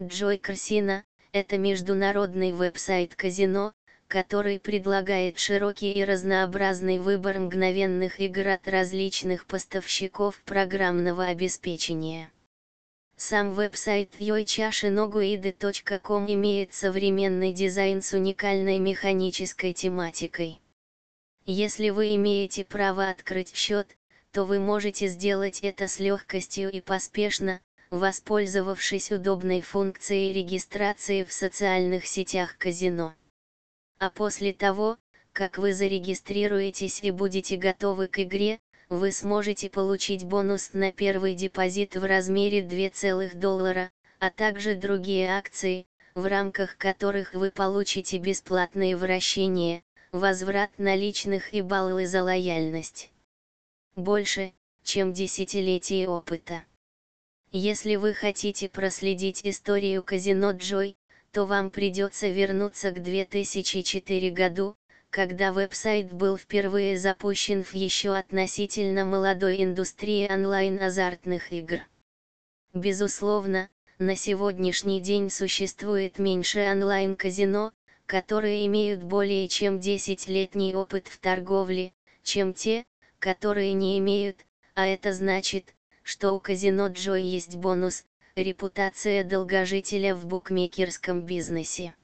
Joy Casino – это международный веб-сайт казино, который предлагает широкий и разнообразный выбор мгновенных игр от различных поставщиков программного обеспечения. Сам веб-сайт yoichashinoguide.com имеет современный дизайн с уникальной механической тематикой. Если вы имеете право открыть счет, то вы можете сделать это с легкостью и поспешно, воспользовавшись удобной функцией регистрации в социальных сетях казино. А после того, как вы зарегистрируетесь и будете готовы к игре, вы сможете получить бонус на первый депозит в размере 2 доллара, а также другие акции, в рамках которых вы получите бесплатные вращения, возврат наличных и баллы за лояльность. Больше, чем десятилетие опыта. Если вы хотите проследить историю казино Джой, то вам придется вернуться к 2004 году, когда веб-сайт был впервые запущен в еще относительно молодой индустрии онлайн-азартных игр. Безусловно, на сегодняшний день существует меньше онлайн-казино, которые имеют более чем 10-летний опыт в торговле, чем те, которые не имеют, а это значит, что у казино Джой есть бонус, репутация долгожителя в букмекерском бизнесе.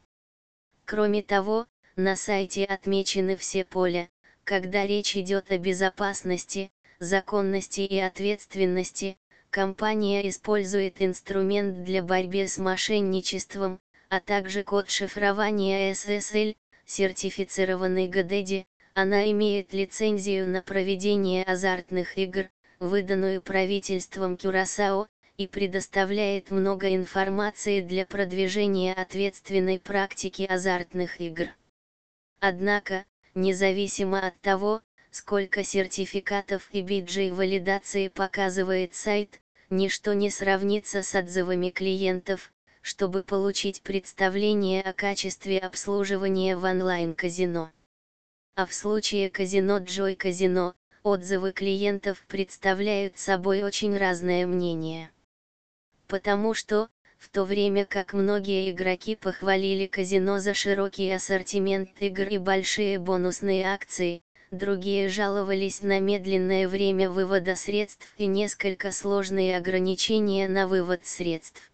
Кроме того, на сайте отмечены все поля, когда речь идет о безопасности, законности и ответственности, компания использует инструмент для борьбы с мошенничеством, а также код шифрования SSL, сертифицированный ГДЭДи, она имеет лицензию на проведение азартных игр, выданную правительством Кюрасао, и предоставляет много информации для продвижения ответственной практики азартных игр. Однако, независимо от того, сколько сертификатов и биджей валидации показывает сайт, ничто не сравнится с отзывами клиентов, чтобы получить представление о качестве обслуживания в онлайн-казино. А в случае казино Джой Казино, отзывы клиентов представляют собой очень разное мнение. Потому что, в то время как многие игроки похвалили казино за широкий ассортимент игр и большие бонусные акции, другие жаловались на медленное время вывода средств и несколько сложные ограничения на вывод средств.